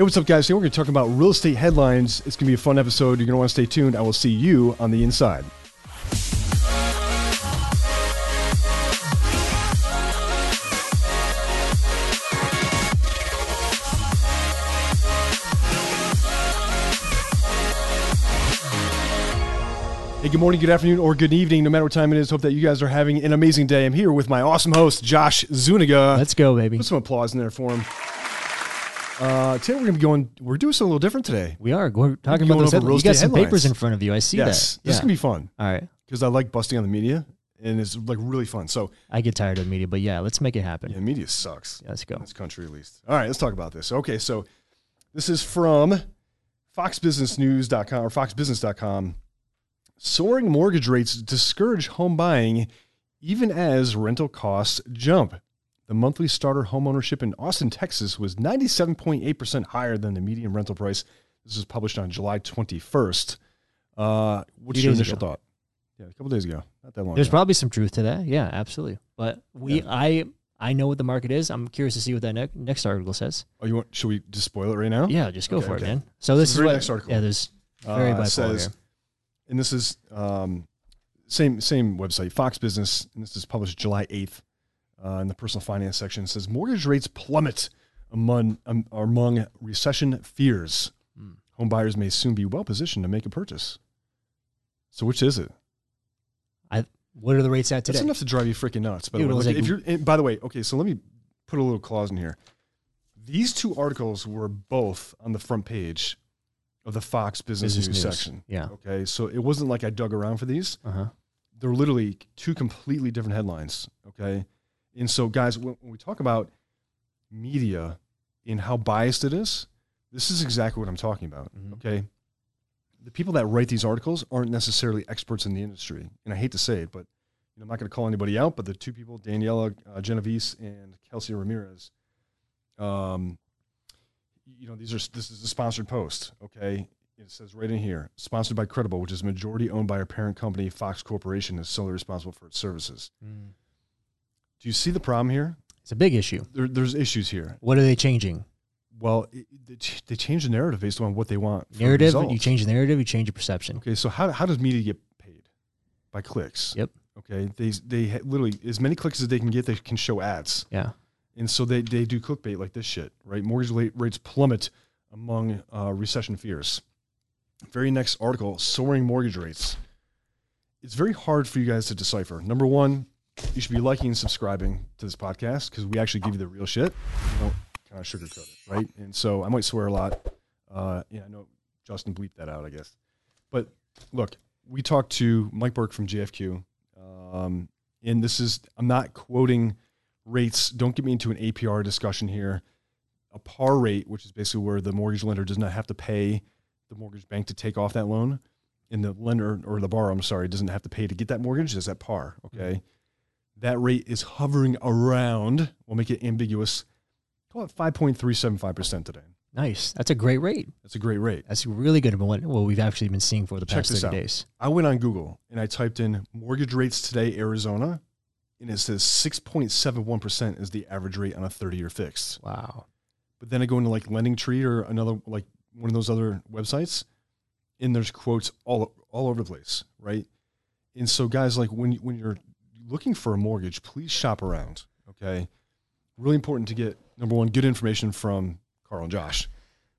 Hey, what's up, guys? Today we're going to talk about real estate headlines. It's going to be a fun episode. You're going to want to stay tuned. I will see you on the inside. Hey, good morning, good afternoon, or good evening, no matter what time it is. Hope that you guys are having an amazing day. I'm here with my awesome host, Josh Zuniga. Let's go, baby. Put some applause in there for him. Uh, today we're gonna be going. We're doing something a little different today. We are. We're talking Going about those over headlines. You got estate some papers headlines. in front of you. I see yes, that. this Yeah. is gonna be fun All right. because I like busting on the media, and it's like really fun. So I get tired of the media, but yeah, let's make it happen. yeah, media sucks let's in go. this country at least. All right, let's talk about this. Okay, so this is from FoxBusinessNews.com or FoxBusiness.com. Soaring mortgage rates discourage home buying, even as rental costs jump. The monthly starter home ownership in Austin, Texas was 97.8% higher than the median rental price. This was published on July 21st. Uh, what's your initial ago. thought? Yeah, a couple days ago. Not that long There's ago. probably some truth to that. Yeah, absolutely. But we, Yeah. I, I know what the market is. I'm curious to see what that ne- next article says. oh, you want, should we just spoil it right now? Yeah, just go Okay, for okay. it, man. So this the is what. next article. Yeah, there's very Uh, bipolar says, here. and this is um, same same website, Fox Business, and this is published July eighth. Uh, in the personal finance section, says mortgage rates plummet among um, among recession fears. Hmm. Home buyers may soon be well positioned to make a purchase. So, which is it? I what are the rates at today? That's enough to drive you freaking nuts. By the way, Like, if you're, and by the way, okay, so let me put a little clause in here. These two articles were both on the front page of the Fox Business, Business News, News. section. Yeah. Okay, so it wasn't like I dug around for these. Uh huh. They're literally two completely different headlines. Okay, and so guys, when, when we talk about media and how biased it is, this is exactly what I'm talking about. Mhm. Okay, the people that write these articles aren't necessarily experts in the industry, and I hate to say it, but you know, I'm not going to call anybody out. But the two people, Daniela uh, Genovese and Kelsey Ramirez, um, you know, these are this is a sponsored post. Okay, it says right in here, sponsored by Credible, which is majority owned by our parent company, Fox Corporation, is solely responsible for its services. Do you see the problem here? It's a big issue. There, there's issues here. What are they changing? Well, it, they ch- they change the narrative based on what they want. Narrative. You change the narrative. You change your perception. Okay, so how, how does media get paid? By clicks. Yep. Okay, they they ha- literally as many clicks as they can get, they can show ads, Yeah. and so they they do clickbait like this shit, right? Mortgage rates plummet among uh, recession fears. Very next article: soaring mortgage rates. It's very hard for you guys to decipher. Number one, you should be liking and subscribing to this podcast because we actually give you the real shit. We don't kind of sugarcoat it, right? And so I might swear a lot. Uh, yeah, I know Justin bleeped that out, I guess. But look, we talked to Mike Burke from JFQ, um, and this is I'm not quoting rates. Don't get me into an APR discussion here. A par rate, which is basically where the mortgage lender does not have to pay the mortgage bank to take off that loan, and the lender or the borrower, I'm sorry, doesn't have to pay to get that mortgage. Is at par. Okay, that rate is hovering around. We'll make it ambiguous. Call it 5.375 percent today. Nice. That's a great rate. That's a great rate. That's really good. What we've actually been seeing for the Check past thirty out. days. I went on Google and I typed in mortgage rates today, Arizona, and it says 6.71% is the average rate on a 30 year fixed. Wow. But then I go into like Lending Tree or another, like one of those other websites, and there's quotes all, all over the place, right? And so, guys, like when, when you're looking for a mortgage, please shop around, okay? Really important to get, number one, good information from Carl and Josh.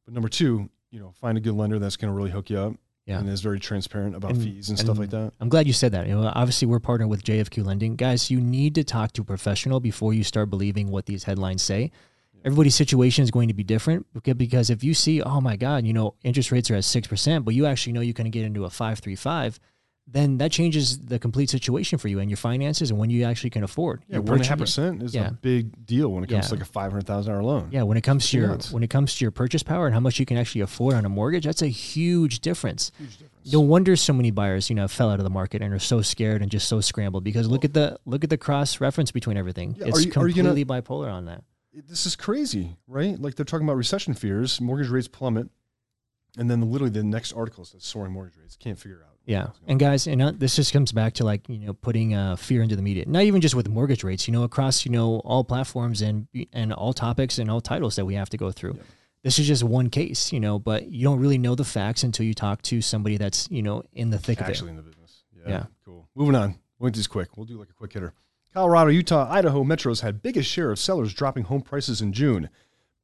But number two, you know, find a good lender that's going to really hook you up Yeah. and is very transparent about And- fees and, stuff like that. I'm glad you said that. You know, obviously we're partnered with JFQ Lending. Guys, you need to talk to a professional before you start believing what these headlines say. Everybody's situation is going to be different beca- because if you see, oh my God, you know, interest rates are at 6%, but you actually know you can get into a 535, then that changes the complete situation for you and your finances and when you actually can afford. Yeah, one and a half percent is yeah. a big deal when it comes to like a five hundred thousand dollar loan. Yeah, when it comes to your Nuts. when it comes to your purchase power and how much you can actually afford on a mortgage, that's a huge difference. Huge difference. No wonder so many buyers, you know, fell out of the market and are so scared and just so scrambled because look at the look at the cross reference between everything. Yeah, it's are you- you gonna- completely bipolar on that. This is crazy, right? Like they're talking about recession fears, mortgage rates plummet, and then literally the next article says soaring mortgage rates. Can't figure out. Yeah, and guys, and uh, this just comes back to like you know putting uh, fear into the media. Not even just with mortgage rates, you know, across you know all platforms and and all topics and all titles that we have to go through. Yeah. this is just one case, you know, but you don't really know the facts until you talk to somebody that's, you know, in the thick Actually of it. Actually in the business. Yeah. Yeah. Cool. Moving on. We'll do this quick. We'll do like a quick hitter. Colorado, Utah, Idaho metros had biggest share of sellers dropping home prices in June.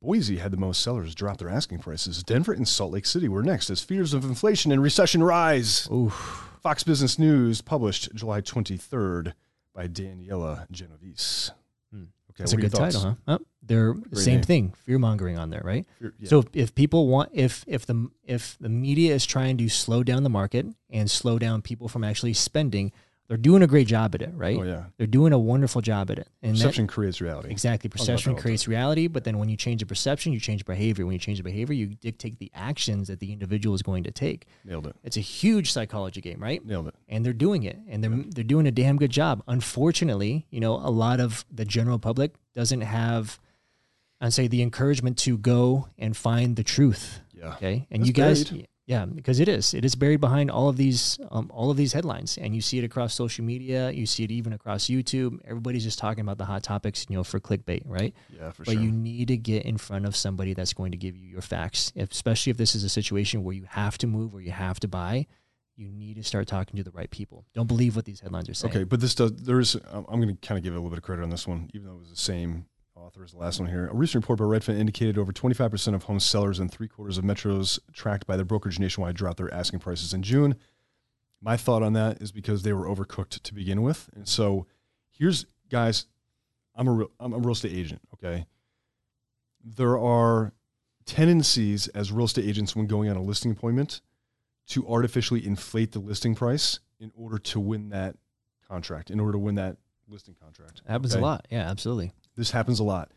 Boise had the most sellers drop their asking prices. Denver and Salt Lake City were next as fears of inflation and recession rise. Oof. Fox Business News published July 23rd by Daniela Genovese. Hmm. Okay, That's a what are your good title, huh? Oh, they're the Great same name. thing, fear mongering on there, right? You're- yeah. So if, if people want, if if the if the media is trying to slow down the market and slow down people from actually spending, they're doing a great job at it, right? oh yeah, They're doing a wonderful job at it. And that- perception creates reality. exactly, perception creates reality. But then when you change the perception, you change behavior. When you change the behavior, you dictate the actions that the individual is going to take. Nailed it. It's a huge psychology game, right? Nailed it. and they're doing it and they're they're doing a damn good job. Unfortunately, you know, a lot of the general public doesn't have I'd say the encouragement to go and find the truth. Yeah. Okay. And That's you guys buried. Yeah, because it is. It is buried behind all of these um, all of these headlines. And you see it across social media, you see it even across YouTube. Everybody's just talking about the hot topics, you know, for clickbait, right? Yeah, for but sure. But you need to get in front of somebody that's going to give you your facts, if, especially if this is a situation where you have to move or you have to buy. You need to start talking to the right people. Don't believe what these headlines are saying. Okay, but this does. There's. I'm going to kind of give it a little bit of credit on this one, even though it was the same author as the last one here. A recent report by Redfin indicated over 25% of home sellers and three quarters of metros tracked by their brokerage nationwide dropped their asking prices in June. My thought on that is because they were overcooked to begin with, and so here's guys. I'm a real, I'm a real estate agent. Okay, there are tendencies as real estate agents when going on a listing appointment to artificially inflate the listing price in order to win that contract, in order to win that listing contract. Happens Okay? a lot. Yeah, absolutely. This happens a lot.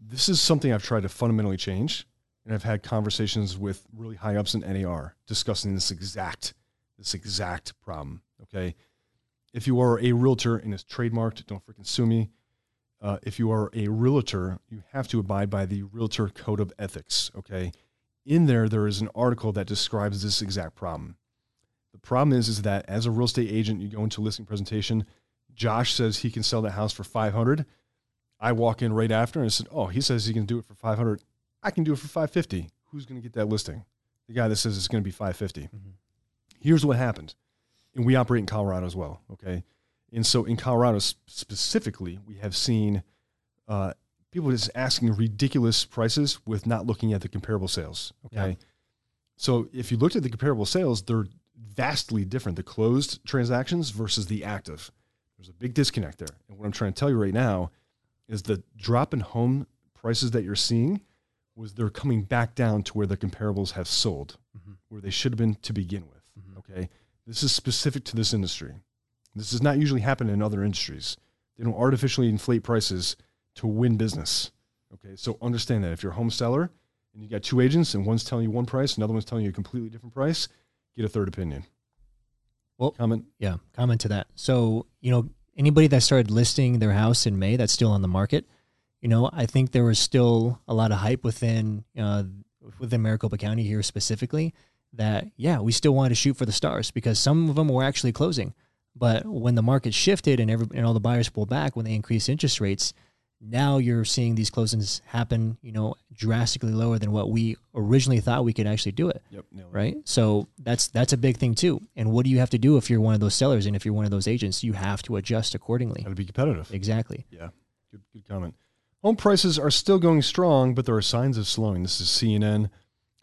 This is something I've tried to fundamentally change, and I've had conversations with really high ups in NAR discussing this exact this exact problem. Okay, if you are a realtor and it's trademarked, don't freaking sue me. Uh, if you are a realtor, you have to abide by the Realtor Code of Ethics. Okay, in there there is an article that describes this exact problem. The problem is is that as a real estate agent, you go into a listing presentation. Josh says he can sell that house for five hundred. I walk in right after and I said, "Oh, he says he can do it for 500. I can do it for 550. Who's going to get that listing? The guy that says it's going to be 550." Mhm. Here's what happened. And we operate in Colorado as well, okay? And so in Colorado specifically, we have seen uh, people just asking ridiculous prices with not looking at the comparable sales, okay? Yeah. So if you looked at the comparable sales, they're vastly different. The closed transactions versus the active. There's a big disconnect there. And what I'm trying to tell you right now is the drop in home prices that you're seeing was they're coming back down to where the comparables have sold, Mhm. where they should have been to begin with. Mhm. Okay. This is specific to this industry. This does not usually happen in other industries. They don't artificially inflate prices to win business. Okay. So understand that if you're a home seller and you got two agents and one's telling you one price, another one's telling you a completely different price, get a third opinion. Well- comment. Yeah, comment to that. So, you know, anybody that started listing their house in May that's still on the market, you know, I think there was still a lot of hype within uh, within Maricopa County here specifically that yeah, we still wanted to shoot for the stars because some of them were actually closing. But when the market shifted and every and all the buyers pulled back when they increased interest rates, now you're seeing these closings happen, you know, drastically lower than what we originally thought we could actually do it Yep. it. right? So that's that's a big thing too. And what do you have to do if you're one of those sellers and if you're one of those agents? You have to adjust accordingly. Got to be competitive. Exactly. Yeah, good, good comment. Home prices are still going strong, but there are signs of slowing. This is CNN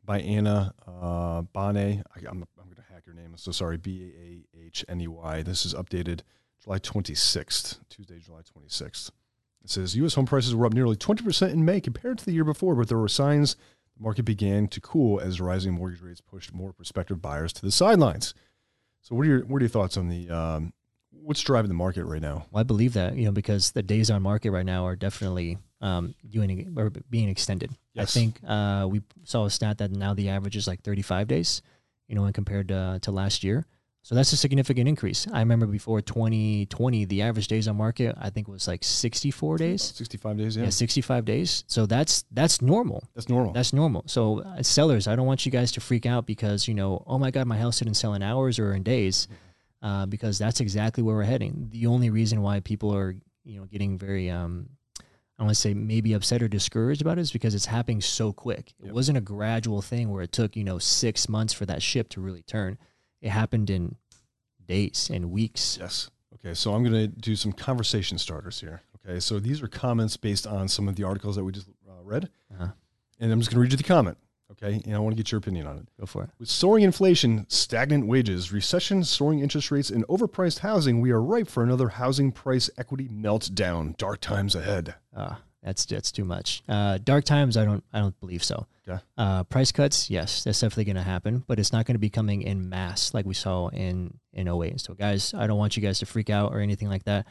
by Anna uh, Bonnet. I, I'm, I'm going to hack your name. I'm so sorry. B A A H N E Y. This is updated July 26th, Tuesday, July 26th. It says U.S. home prices were up nearly 20% in May compared to the year before, but there were signs the market began to cool as rising mortgage rates pushed more prospective buyers to the sidelines. So, what are your what are your thoughts on the um, what's driving the market right now? Well, I believe that you know because the days on market right now are definitely um, doing or being extended. I think uh, we saw a stat that now the average is like 35 days, you know, when compared to, to last year. So that's a significant increase. I remember before 2020, the average days on market I think was like 64 days. 65 days, yeah. Yeah, 65 days. So that's that's normal. That's normal. That's normal. So uh, sellers, I don't want you guys to freak out because you know, oh my god, my house didn't sell in hours or in days, uh, because that's exactly where we're heading. The only reason why people are you know getting very um, I want to say maybe upset or discouraged about it is because it's happening so quick. It Yep. wasn't a gradual thing where it took, you know, six months for that ship to really turn. It happened in days and weeks. Yes. Okay, so I'm going to do some conversation starters here. Okay, so these are comments based on some of the articles that we just uh, read, Uh-huh. and I'm just going to read you the comment. Okay, and I want to get your opinion on it. Go for it. With soaring inflation, stagnant wages, recession, soaring interest rates, and overpriced housing, we are ripe for another housing price equity meltdown. Dark times ahead. Uh, that's that's too much. Uh, dark times, I don't I don't believe so. Okay. Uh, price cuts, yes, that's definitely going to happen, but it's not going to be coming in mass like we saw in in 08. So guys, I don't want you guys to freak out or anything like that.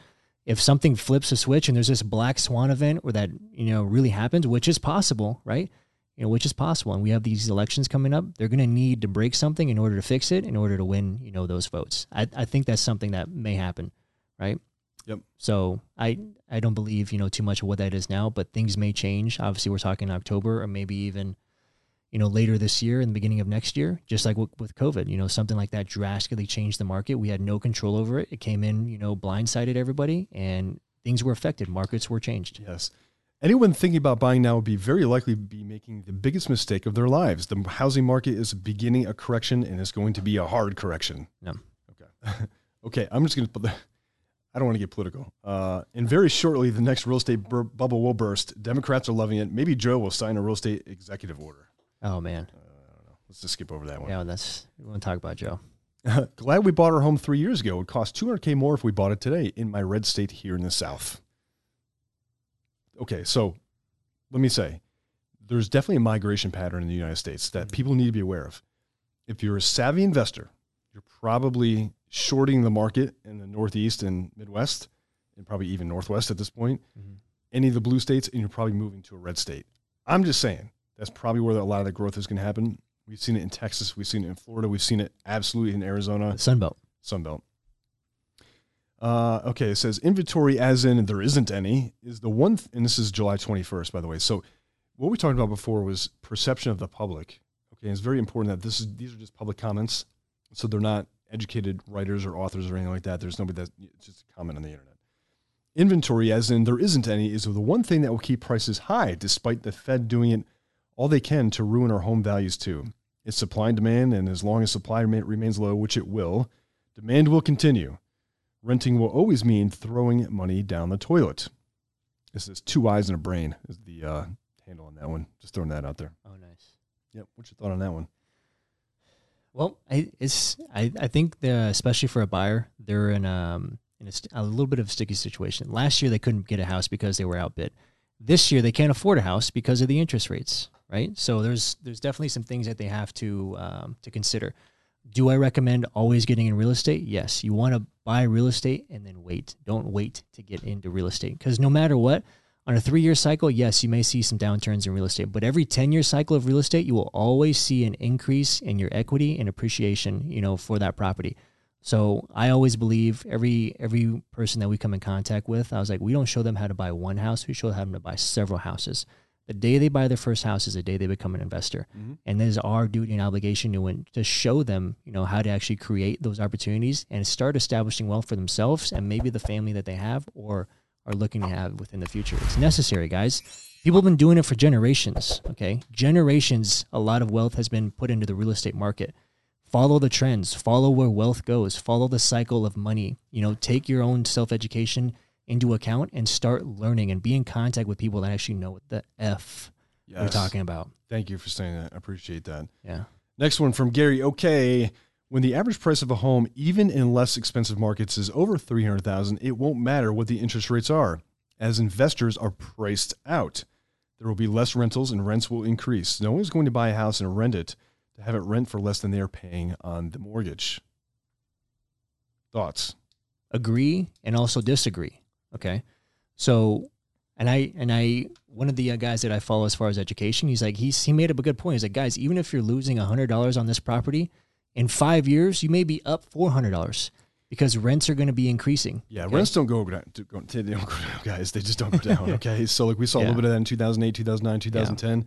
If something flips a switch and there's this black swan event or that you know really happens, which is possible, right? You know, which is possible, and we have these elections coming up. They're going to need to break something in order to fix it, in order to win, you know, those votes. I, I think that's something that may happen, right? Yep. So I I don't believe you know too much of what that is now, but things may change. Obviously, we're talking October or maybe even you know later this year in the beginning of next year. Just like with, with COVID, you know something like that drastically changed the market. We had no control over it. It came in, you know, blindsided everybody, and things were affected. Markets were changed. Yes. Anyone thinking about buying now would be very likely be making the biggest mistake of their lives. The housing market is beginning a correction and it's going to be a hard correction. No. Okay. okay. I'm just going to put the. I don't want to get political. Uh, and very shortly, the next real estate bur- bubble will burst. Democrats are loving it. Maybe Joe will sign a real estate executive order. Oh man, Let's just skip over that one. yeah, that's we want to talk about Joe. Glad we bought our home three years ago. It would cost 200K more if we bought it today in my red state here in the South. Okay, so let me say there's definitely a migration pattern in the United States that people need to be aware of. If you're a savvy investor, you're probably shorting the market in the Northeast and Midwest, and probably even Northwest at this point, Mhm. any of the blue states, and you're probably moving to a red state. I'm just saying that's probably where a lot of the growth is going to happen. We've seen it in Texas, we've seen it in Florida, we've seen it absolutely in Arizona. Sunbelt. Sunbelt. Uh, okay, it says inventory, as in there isn't any, is the one, th- and this is July 21st, by the way. So, what we talked about before was perception of the public. Okay, it's very important that this is these are just public comments, so they're not educated writers or authors or anything like that. There's nobody that it's just a comment on the internet. Inventory, as in there isn't any, is the one thing that will keep prices high, despite the Fed doing it all they can to ruin our home values too. It's supply and demand, and as long as supply remains low, which it will, demand will continue. Renting will always mean throwing money down the toilet. This is two eyes and a brain is the uh, handle on that one. Just throwing that out there. Oh, nice. Yep. What's your thought on that one? Well, I, it's I, I think the, especially for a buyer, they're in um in a, a little bit of a sticky situation. Last year they couldn't get a house because they were outbid. This year they can't afford a house because of the interest rates, right? So there's there's definitely some things that they have to um, to consider. Do I recommend always getting in real estate? Yes. You want to buy real estate and then wait. Don't wait to get into real estate because no matter what, on a three year cycle, yes, you may see some downturns in real estate, but every 10 year cycle of real estate, you will always see an increase in your equity and appreciation, you know, for that property. So I always believe every every person that we come in contact with, I was like, we don't show them how to buy one house, we show them how to buy several houses. The day they buy their first house is the day they become an investor. Mhm. And there's our duty and obligation to win, to show them, you know, how to actually create those opportunities and start establishing wealth for themselves and maybe the family that they have or are looking to have within the future. It's necessary, guys. People have been doing it for generations. Okay. Generations, a lot of wealth has been put into the real estate market. Follow the trends, follow where wealth goes, follow the cycle of money. You know, take your own self education into account and start learning and be in contact with people that actually know what the F Yes. you're talking about. Thank you for saying that. I appreciate that. Yeah. Next one from Gary. Okay, when the average price of a home, even in less expensive markets, is over three hundred thousand, it won't matter what the interest rates are, as investors are priced out. There will be less rentals and rents will increase. No one's going to buy a house and rent it to have it rent for less than they are paying on the mortgage. Thoughts? agree and also disagree. Okay. So, and I, and I, one of the uh, guys that I follow as far as education, he's like, he's, he made up a good point. He's like, guys, even if you're losing $100 on this property, in five years, you may be up $400 because rents are going to be increasing. Yeah, Okay. rents don't go down. They don't go down, guys. They just don't go down. Okay, so like we saw a little bit of that in 2008, 2009, 2010.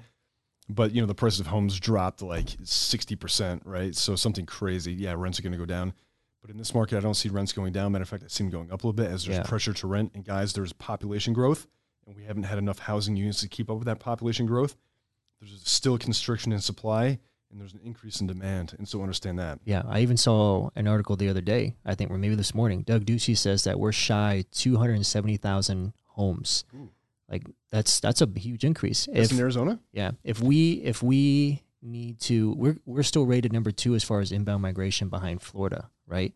But you know the price of homes dropped like 60 percent, right? So something crazy. Yeah, rents are going to go down. But in this market, I don't see rents going down. Matter of fact, I see them going up a little bit as there's Yeah. pressure to rent. And guys, there's population growth. and we haven't had enough housing units to keep up with that population growth. There's still a constriction in supply, and there's an increase in demand, and so understand that. Yeah, I even saw an article the other day, I think, or maybe this morning. Doug Ducey says that we're shy 270,000 homes. Ooh. Like that's that's a huge increase. That's If in Arizona. yeah, if we if we need to, we're we're still rated number two as far as inbound migration behind Florida, right?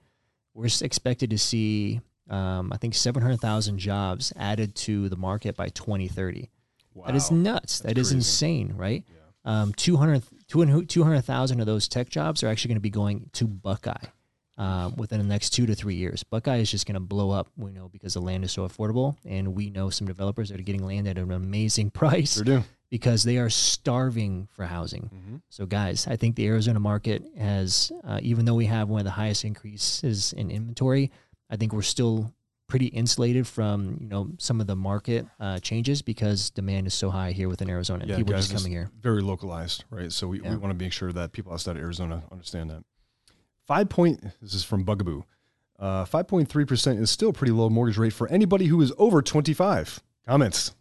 We're expected to see, um, I think, 700,000 jobs added to the market by 2030. Wow. That is nuts. That's That is insane, right? Yeah. Um, 200 200 200,000 of those tech jobs are actually going to be going to Buckeye um, within the next two to three years. Buckeye is just going to blow up, we know, because the land is so affordable. And we know some developers that are getting land at an amazing price Sure do. because they are starving for housing. Mhm. So, guys, I think the Arizona market has, uh, even though we have one of the highest increases in inventory, I think we're still pretty insulated from you know some of the market uh, changes because demand is so high here within Arizona. Yeah, People are guys, just coming here. Very localized, right? So we, Yeah. we want to make sure that people outside of Arizona understand that. Five point. This is from Bugaboo. Uh, Five point three percent is still pretty low mortgage rate for anybody who is over twenty five. Comments.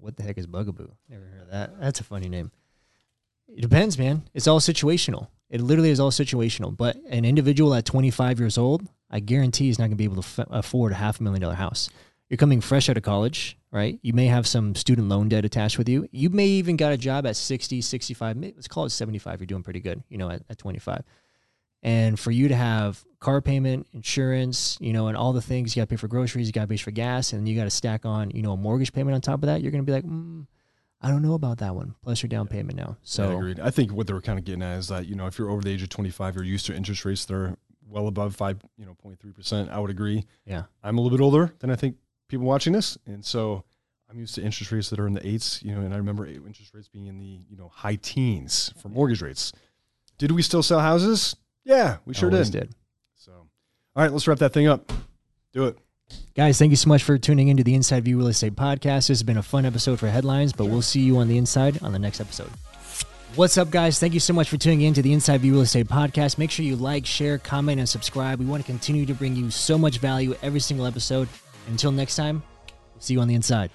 What the heck is Bugaboo? Never heard of that. That's a funny name. It depends, man. It's all situational. It literally is all situational. But an individual at 25 years old, I guarantee he's not going to be able to f- afford a half a million dollar house. You're coming fresh out of college, right? You may have some student loan debt attached with you. You may even got a job at 60, 65, let's call it 75. You're doing pretty good, you know, at, at 25. And for you to have car payment, insurance, you know, and all the things you got to pay for groceries, you got to pay for gas, and you got to stack on, you know, a mortgage payment on top of that, you're going to be like, mm, I don't know about that one. Plus your down payment now. So I So agreed. I think what they were kind of getting at is that you know if you're over the age of 25, you're used to interest rates that are well above five, you know, 0.3 percent. I would agree. yeah, I'm a little bit older than I think people watching this, and so I'm used to interest rates that are in the eights. You know, and I remember interest rates being in the you know high teens for mortgage rates. Did we still sell houses? Yeah, we sure always did. So, all right, let's wrap that thing up. Do it. Guys, thank you so much for tuning into the Inside View Real Estate Podcast. This has been a fun episode for headlines, but we'll see you on the inside on the next episode. What's up, guys? Thank you so much for tuning in to the Inside View Real Estate Podcast. Make sure you like, share, comment, and subscribe. We want to continue to bring you so much value every single episode. Until next time, see you on the inside.